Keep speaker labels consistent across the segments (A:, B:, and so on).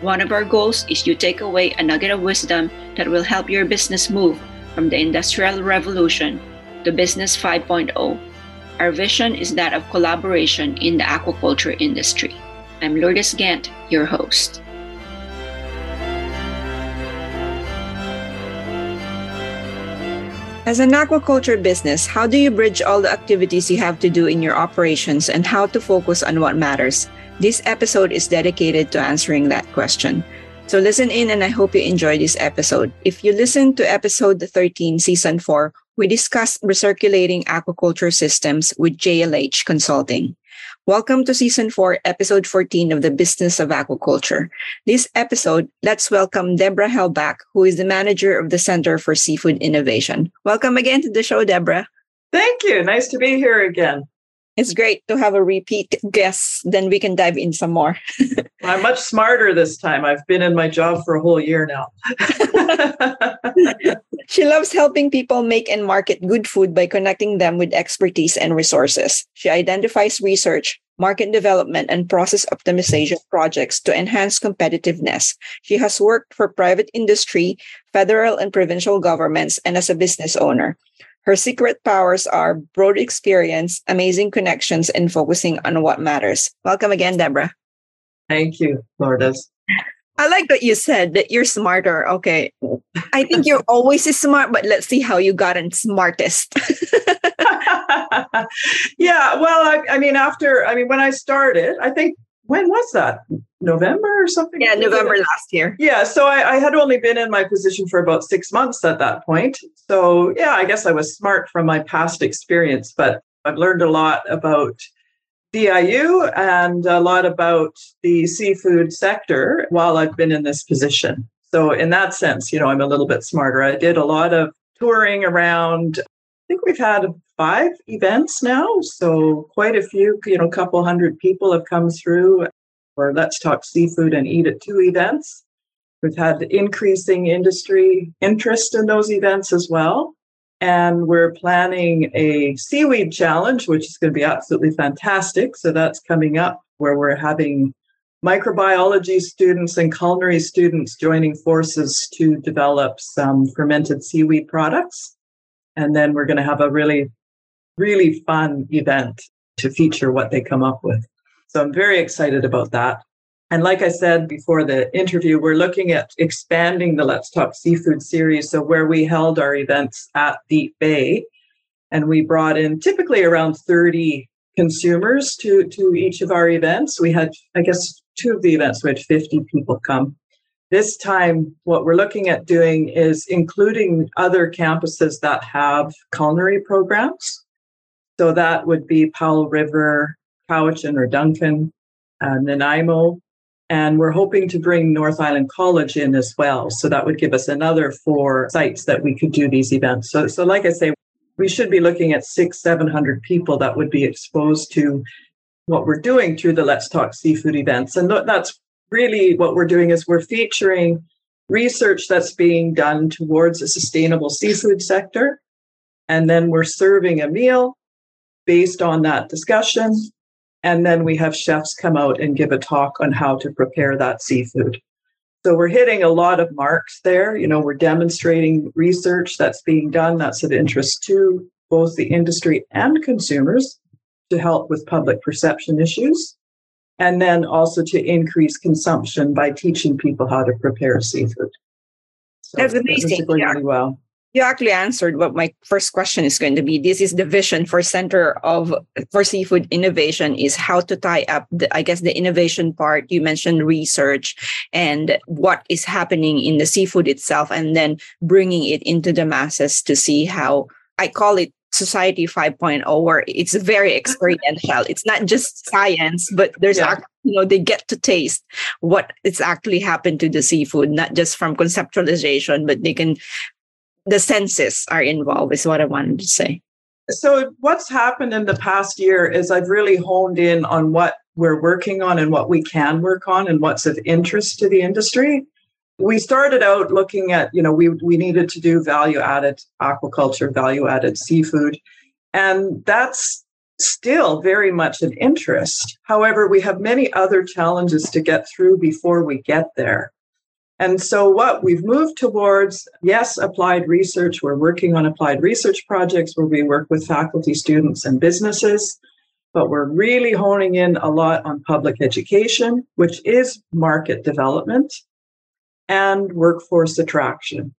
A: One of our goals is to take away a nugget of wisdom that will help your business move from the Industrial Revolution to Business 5.0. Our vision is that of collaboration in the aquaculture industry. I'm Lourdes Gant, your host. As an aquaculture business, how do you bridge all the activities you have to do in your operations and how to focus on what matters? This episode is dedicated to answering that question. So listen in and I hope you enjoy this episode. If you listen to episode 13, season 4, we discussed recirculating aquaculture systems with JLH Consulting. Welcome to season 4, episode 14 of the Business of Aquaculture. This episode, let's welcome Debra Hellbach, who is the manager of the Center for Seafood Innovation. Welcome again to the show, Debra.
B: Thank you. Nice to be here again.
A: It's great to have a repeat guest. Then we can dive in some more.
B: I'm much smarter this time. I've been in my job for a whole year now.
A: she loves helping people make and market good food by connecting them with expertise and resources. She identifies research, market development, and process optimization projects to enhance competitiveness. She has worked for private industry, federal and provincial governments, and as a business owner. Her secret powers are broad experience, amazing connections, and focusing on what matters. Welcome again, Debra.
B: Thank you, Lourdes.
A: I like that you said that you're smarter. Okay. I think you're always smart, but let's see how you got in smartest.
B: yeah. Well, I, I, mean, after, I mean, when I started, I think, when was that? November or something?
A: Yeah, November last year.
B: Yeah. So I, I had only been in my position for about six months at that point. So yeah, I guess I was smart from my past experience, but I've learned a lot about VIU and a lot about the seafood sector while I've been in this position. So in that sense, you know, I'm a little bit smarter. I did a lot of touring around. I think we've had five events now, so quite a few, you know, a couple hundred people have come through or Let's Talk Seafood and Eat It Too events. We've had increasing industry interest in those events as well. And we're planning a seaweed challenge, which is going to be absolutely fantastic. So that's coming up where we're having microbiology students and culinary students joining forces to develop some fermented seaweed products. And then we're going to have a really, really fun event to feature what they come up with. So I'm very excited about that. And like I said before the interview, we're looking at expanding the Let's Talk Seafood series. So, where we held our events at Deep Bay, and we brought in typically around 30 consumers to, to each of our events. We had, I guess, two of the events, we had 50 people come. This time, what we're looking at doing is including other campuses that have culinary programs. So, that would be Powell River, Cowichan or Duncan, uh, Nanaimo, and we're hoping to bring North Island College in as well. So that would give us another four sites that we could do these events. So, so like I say, we should be looking at six, 700 people that would be exposed to what we're doing through the Let's Talk Seafood events. And that's really what we're doing is we're featuring research that's being done towards a sustainable seafood sector. And then we're serving a meal based on that discussion and then we have chefs come out and give a talk on how to prepare that seafood. So we're hitting a lot of marks there. You know, we're demonstrating research that's being done that's of interest to both the industry and consumers to help with public perception issues. and then also to increase consumption by teaching people how to prepare seafood.
A: So That's amazing.
B: Yeah. really well.
A: You actually answered what my first question is going to be. This is the vision for Center of for Seafood Innovation is how to tie up the, I guess the innovation part. You mentioned research and what is happening in the seafood itself, and then bringing it into the masses to see how I call it society 5.0 where it's very experiential it's not just science but there's yeah. actually, you know they get to taste what it's actually happened to the seafood not just from conceptualization but they can the senses are involved is what i wanted to say.
B: So what's happened in the past year is i've really honed in on what we're working on and what we can work on and what's of interest to the industry. We started out looking at you know we we needed to do value added aquaculture value added seafood and that's still very much an interest. However we have many other challenges to get through before we get there and so what we've moved towards yes applied research we're working on applied research projects where we work with faculty students and businesses but we're really honing in a lot on public education which is market development and workforce attraction.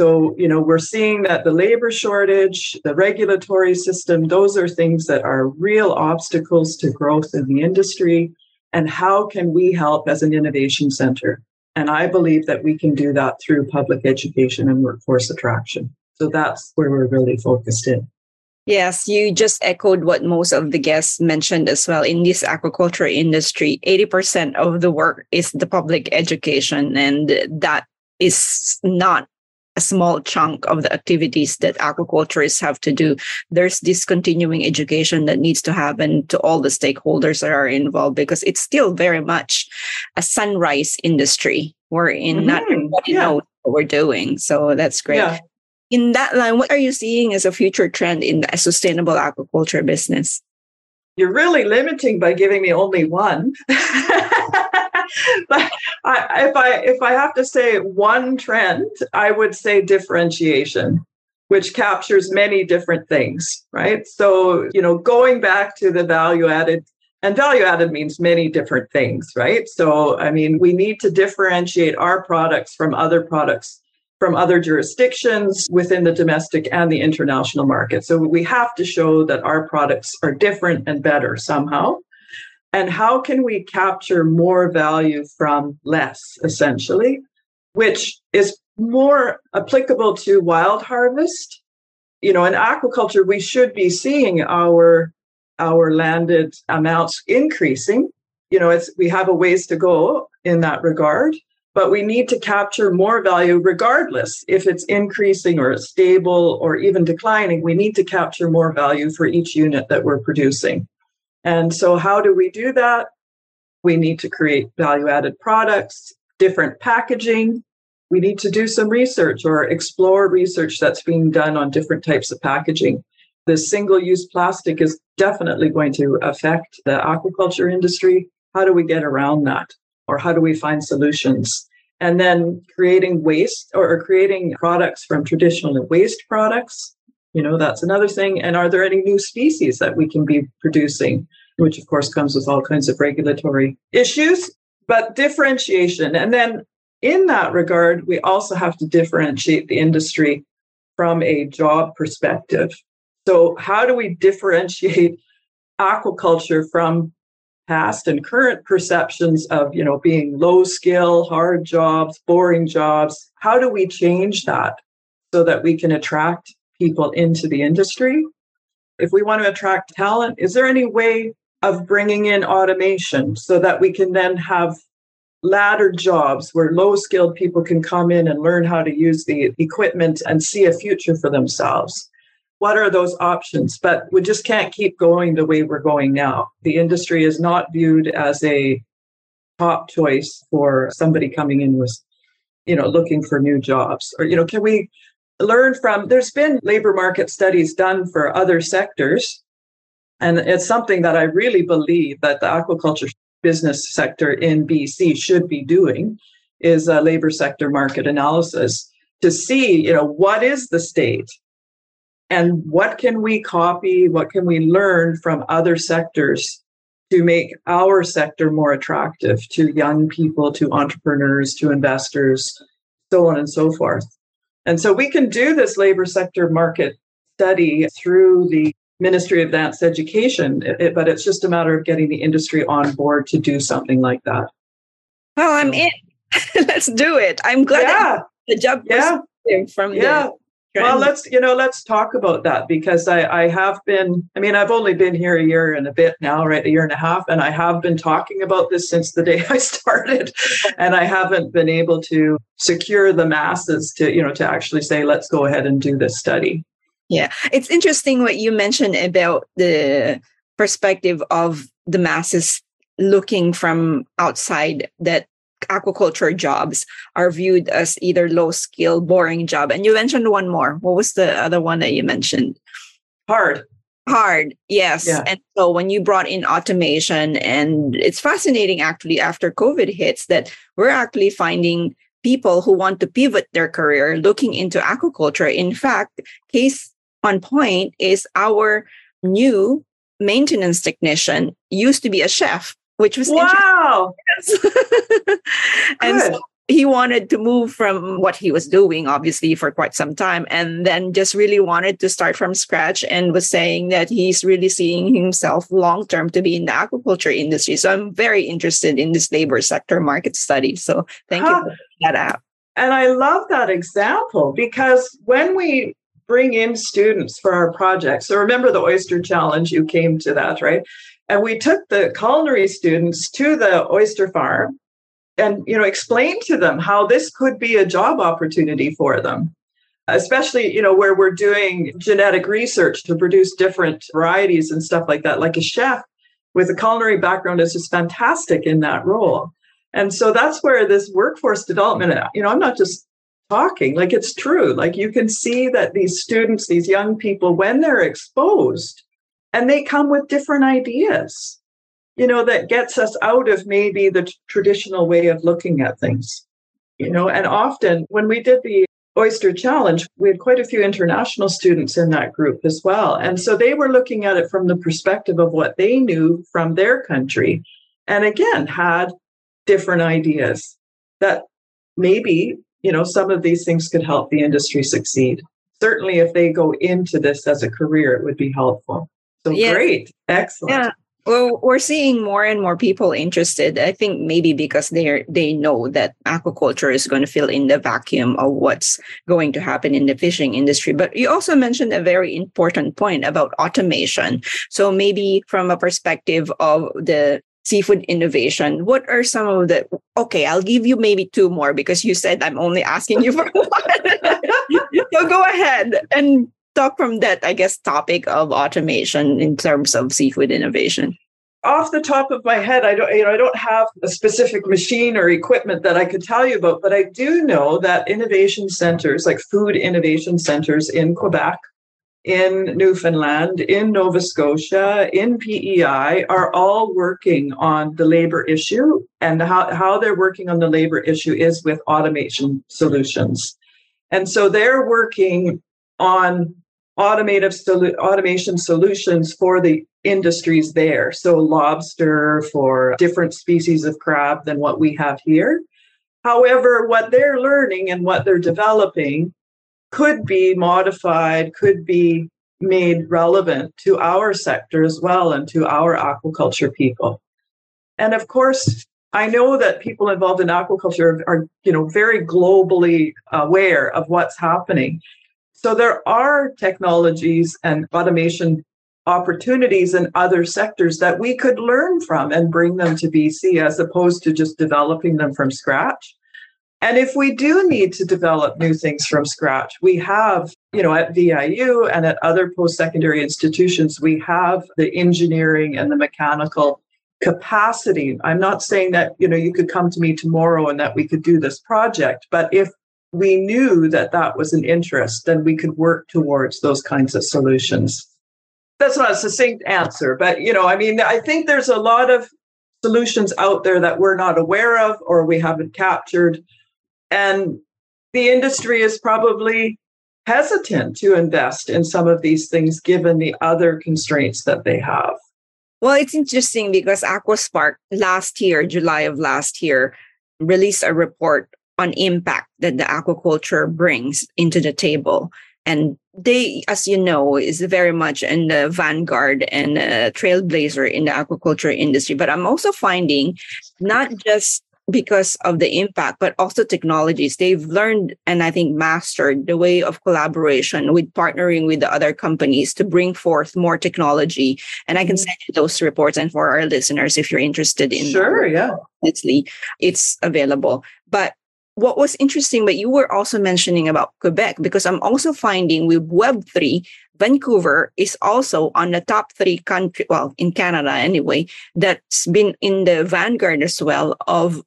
B: So, you know, we're seeing that the labor shortage, the regulatory system, those are things that are real obstacles to growth in the industry. And how can we help as an innovation center? And I believe that we can do that through public education and workforce attraction. So that's where we're really focused in.
A: Yes, you just echoed what most of the guests mentioned as well. In this aquaculture industry, 80% of the work is the public education, and that is not a small chunk of the activities that aquaculturists have to do. There's this continuing education that needs to happen to all the stakeholders that are involved because it's still very much a sunrise industry wherein mm-hmm. not everybody yeah. knows what we're doing. So that's great. Yeah in that line, what are you seeing as a future trend in the sustainable aquaculture business?
B: You're really limiting by giving me only one. but I, if I if I have to say one trend, I would say differentiation, which captures many different things, right? So you know, going back to the value added and value added means many different things, right? So, I mean, we need to differentiate our products from other products from other jurisdictions within the domestic and the international market. So we have to show that our products are different and better somehow. And how can we capture more value from less, essentially, which is more applicable to wild harvest? You know, in aquaculture, we should be seeing our our landed amounts increasing. You know, it's we have a ways to go in that regard but we need to capture more value regardless if it's increasing or stable or even declining. We need to capture more value for each unit that we're producing. And so, how do we do that? We need to create value added products, different packaging. We need to do some research or explore research that's being done on different types of packaging. The single use plastic is definitely going to affect the aquaculture industry. How do we get around that? or how do we find solutions? And then creating waste or, creating products from traditional waste products. You know, that's another thing. And are there any new species that we can be producing? Which, of course, comes with all kinds of regulatory issues, but differentiation. And then in that regard, we also have to differentiate the industry from a job perspective. So, how do we differentiate aquaculture from past and current perceptions of you know being low skill hard jobs boring jobs how do we change that so that we can attract people into the industry if we want to attract talent is there any way of bringing in automation so that we can then have ladder jobs where low skilled people can come in and learn how to use the equipment and see a future for themselves what are those options? But we just can't keep going the way we're going now. The industry is not viewed as a top choice for somebody coming in with, you know, looking for new jobs. Or, you know, can we learn from there's been labor market studies done for other sectors. And it's something that I really believe that the aquaculture business sector in BC should be doing is a labor sector market analysis to see, you know, what is the state and what can we copy what can we learn from other sectors to make our sector more attractive to young people, to entrepreneurs, to investors, so on and so forth. And so we can do this labor sector market study through the Ministry of Advanced Education, it, but it's just a matter of getting the industry on board to do something like that.
A: Well, I'm in. Let's do it. I'm glad
B: yeah.
A: the job
B: yeah.
A: from
B: yeah. Well, let's you know let's talk about that because I I have been I mean I've only been here a year and a bit now right a year and a half and I have been talking about this since the day I started. And I haven't been able to secure the masses to you know to actually say let's go ahead and do this study.
A: Yeah, it's interesting what you mentioned about the perspective of the masses looking from outside that aquaculture jobs are viewed as either low skill, boring job. And you mentioned one more. What was the other one that you mentioned?
B: Hard.
A: Hard, yes. Yeah. And so when you brought in automation, and it's fascinating actually after COVID hits that we're actually finding people who want to pivot their career looking into aquaculture. In fact, case on point is our new maintenance technician used to be a chef which was
B: wow.
A: and so he wanted to move from what he was doing, obviously, for quite some time, and then just really wanted to start from scratch and was saying that he's really seeing himself long term to be in the aquaculture industry. So I'm very interested in this labor sector market study. So thank huh. you ah. for that out.
B: And I love that example because when we bring in students for our projects, so remember the Oyster Challenge, you came to that, right? And we took the culinary students to the oyster farm and you know explained to them how this could be a job opportunity for them especially you know where we're doing genetic research to produce different varieties and stuff like that. Like a chef with a culinary background is just fantastic in that role. And so that's where this workforce development you know i'm not just talking like it's true. Like you can see that these students these young people when they're exposed and they come with different ideas you know that gets us out of maybe the t- traditional way of looking at things you know? And often when we did the oyster challenge we had quite a few international students in that group as well. And so they were looking at it from the perspective of what they knew from their country and again had different ideas that maybe you know some of these things could help the industry succeed. Certainly if they go into this as a career it would be helpful so yes. great. Excellent. Yeah.
A: Well, we're seeing more and more people interested. I think maybe because they they know that aquaculture is going to fill in the vacuum of what's going to happen in the fishing industry. But you also mentioned a very important point about automation. So maybe from a perspective of the seafood innovation, what are some of the okay, I'll give you maybe two more because you said I'm only asking you for one. so go ahead and talk from that, I guess, topic of automation in terms of seafood innovation?
B: Off the top of my head, I don't, you know, I don't have a specific machine or equipment that I could tell you about, but I do know that innovation centers, like food innovation centers in Quebec, in Newfoundland, in Nova Scotia, in PEI are all working on the labor issue. And how, how they're working on the labor issue is with automation solutions. And so they're working on automative solu- automation solutions for the industries there. So lobster for different species of crab than what we have here. However, what they're learning and what they're developing could be modified, could be made relevant to our sector as well and to our aquaculture people. And of course, I know that people involved in aquaculture are, you know, very globally aware of what's happening. So there are technologies and automation opportunities in other sectors that we could learn from and bring them to BC as opposed to just developing them from scratch. And if we do need to develop new things from scratch, we have, you know, at VIU and at other post secondary institutions, we have the engineering and the mechanical capacity. I'm not saying that, you know, you could come to me tomorrow and that we could do this project, but if we knew that that was an interest, then we could work towards those kinds of solutions. That's not a succinct answer, but you know, I mean, I think there's a lot of solutions out there that we're not aware of or we haven't captured. And the industry is probably hesitant to invest in some of these things given the other constraints that they have.
A: Well, it's interesting because AquaSpark last year, July of last year, released a report on impact that the aquaculture brings into the table. And they, as you know, is very much in the vanguard and a trailblazer in the aquaculture industry. But I'm also finding not just because of the impact, but also technologies. They've learned and I think mastered the way of collaboration with partnering with the other companies to bring forth more technology. And I can mm-hmm. send you those reports. And for our listeners, if you're interested in
B: sure, yeah,
A: it's, it's available. But what was interesting, but you were also mentioning about Quebec, because I'm also finding with Web3, Vancouver is also on the top three country, well, in Canada anyway, that's been in the vanguard as well of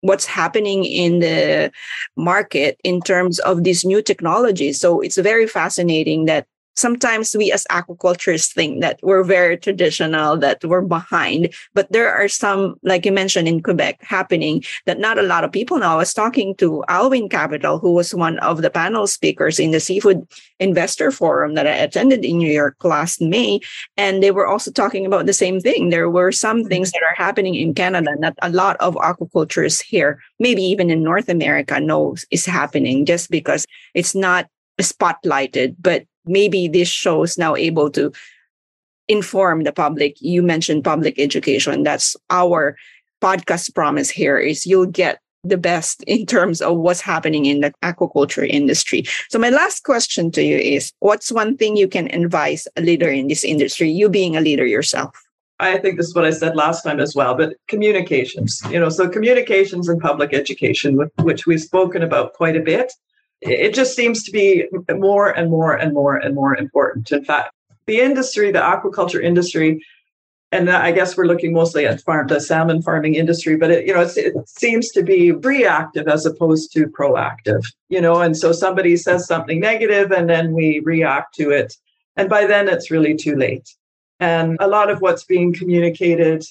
A: what's happening in the market in terms of these new technologies. So it's very fascinating that sometimes we as aquaculturists think that we're very traditional, that we're behind. But there are some, like you mentioned in Quebec, happening that not a lot of people know. I was talking to Alwyn Capital, who was one of the panel speakers in the Seafood Investor Forum that I attended in New York last May. And they were also talking about the same thing. There were some mm-hmm. things that are happening in Canada that a lot of aquaculturists here, maybe even in North America, knows is happening just because it's not spotlighted, but maybe this show is now able to inform the public. You mentioned public education. That's our podcast promise here is you'll get the best in terms of what's happening in the aquaculture industry. So my last question to you is what's one thing you can advise a leader in this industry, you being a leader yourself?
B: I think this is what I said last time as well, but communications, you know, so communications and public education, which we've spoken about quite a bit it just seems to be more and more and more and more important. In fact, the industry, the aquaculture industry, and I guess we're looking mostly at farm, the salmon farming industry, but it, you know, it seems to be reactive as opposed to proactive, you know, and so somebody says something negative and then we react to it. And by then it's really too late. And a lot of what's being communicated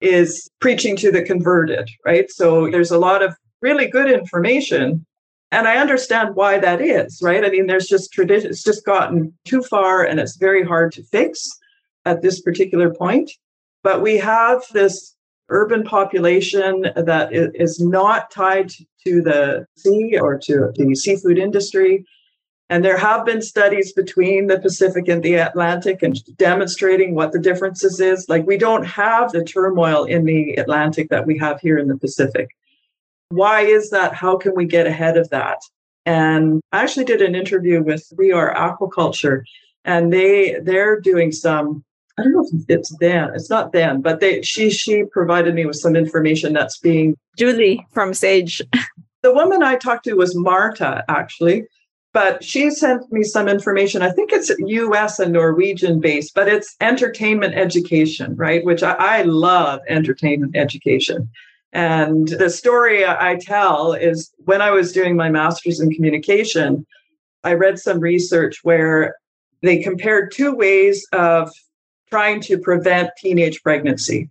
B: is preaching to the converted, right? So there's a lot of really good information and I understand why that is, right? I mean, there's just tradition, it's just gotten too far and it's very hard to fix at this particular point. But we have this urban population that is not tied to the sea or to the seafood industry. And there have been studies between the Pacific and the Atlantic and demonstrating what the differences is. Like we don't have the turmoil in the Atlantic that we have here in the Pacific why is that? How can we get ahead of that? And I actually did an interview with We Are Aquaculture, and they they're doing some. I don't know if it's them. It's not them, but they she she provided me with some information that's being
A: Julie from Sage.
B: The woman I talked to was Marta, actually, but she sent me some information. I think it's US and Norwegian based, but it's entertainment education, right? Which I, I love entertainment education. And the story I tell is when I was doing my master's in communication, I read some research where they compared two ways of trying to prevent teenage pregnancy.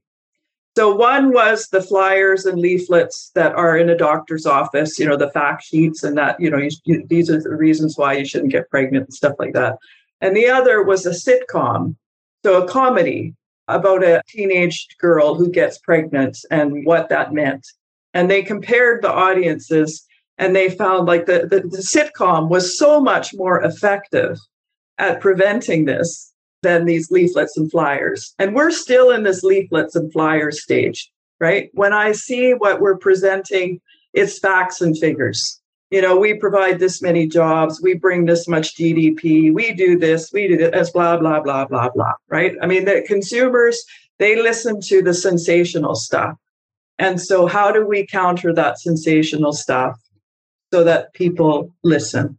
B: So one was the flyers and leaflets that are in a doctor's office, you know, the fact sheets and that, you know, you, you, these are the reasons why you shouldn't get pregnant and stuff like that. And the other was a sitcom, so a comedy about a teenage girl who gets pregnant and what that meant. And they compared the audiences and they found like the, the, the sitcom was so much more effective at preventing this than these leaflets and flyers. And we're still in this leaflets and flyers stage, right? When I see what we're presenting, it's facts and figures you know, we provide this many jobs, we bring this much GDP, we do this, we do this, blah, blah, blah, blah, blah, right? I mean, the consumers, they listen to the sensational stuff. And so, how do we counter that sensational stuff so that people listen?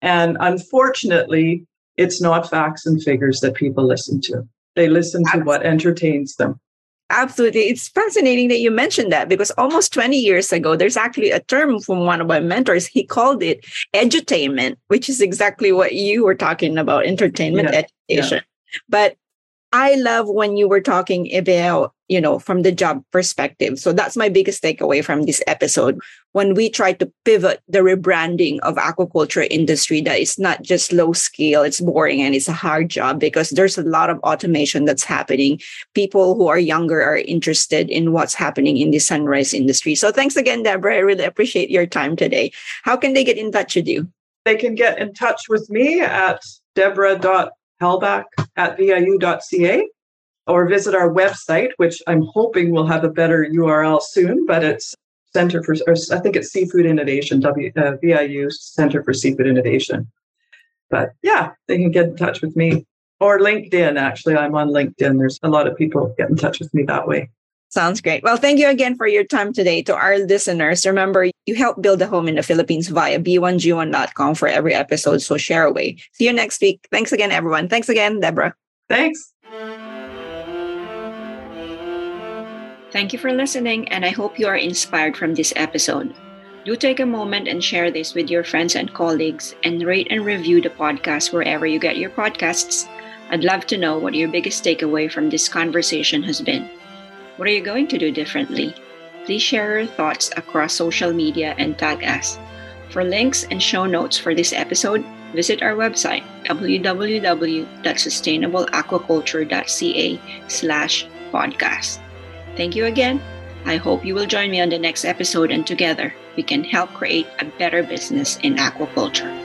B: And unfortunately, it's not facts and figures that people listen to. They listen to what entertains them.
A: Absolutely. It's fascinating that you mentioned that because almost 20 years ago, there's actually a term from one of my mentors. He called it edutainment, which is exactly what you were talking about entertainment yeah. education. Yeah. But I love when you were talking about, you know, from the job perspective. So that's my biggest takeaway from this episode. When we try to pivot the rebranding of aquaculture industry, that it's not just low scale, it's boring and it's a hard job because there's a lot of automation that's happening. People who are younger are interested in what's happening in the sunrise industry. So thanks again, Debra. I really appreciate your time today. How can they get in touch with you?
B: They can get in touch with me at deborah.com Hellbach at viu.ca or visit our website, which I'm hoping will have a better URL soon, but it's Center for, I think it's Seafood Innovation, w, uh, VIU Center for Seafood Innovation. But yeah, they can get in touch with me or LinkedIn. Actually, I'm on LinkedIn. There's a lot of people get in touch with me that way.
A: Sounds great. Well, thank you again for your time today. To our listeners, remember you help build a home in the Philippines via b1g1.com for every episode. So share away. See you next week. Thanks again, everyone. Thanks again, Debra.
B: Thanks.
A: Thank you for listening, and I hope you are inspired from this episode. Do take a moment and share this with your friends and colleagues, and rate and review the podcast wherever you get your podcasts. I'd love to know what your biggest takeaway from this conversation has been. What are you going to do differently? Please share your thoughts across social media and tag us. For links and show notes for this episode, visit our website www.sustainableaquaculture.ca slash podcast. Thank you again. I hope you will join me on the next episode and together we can help create a better business in aquaculture.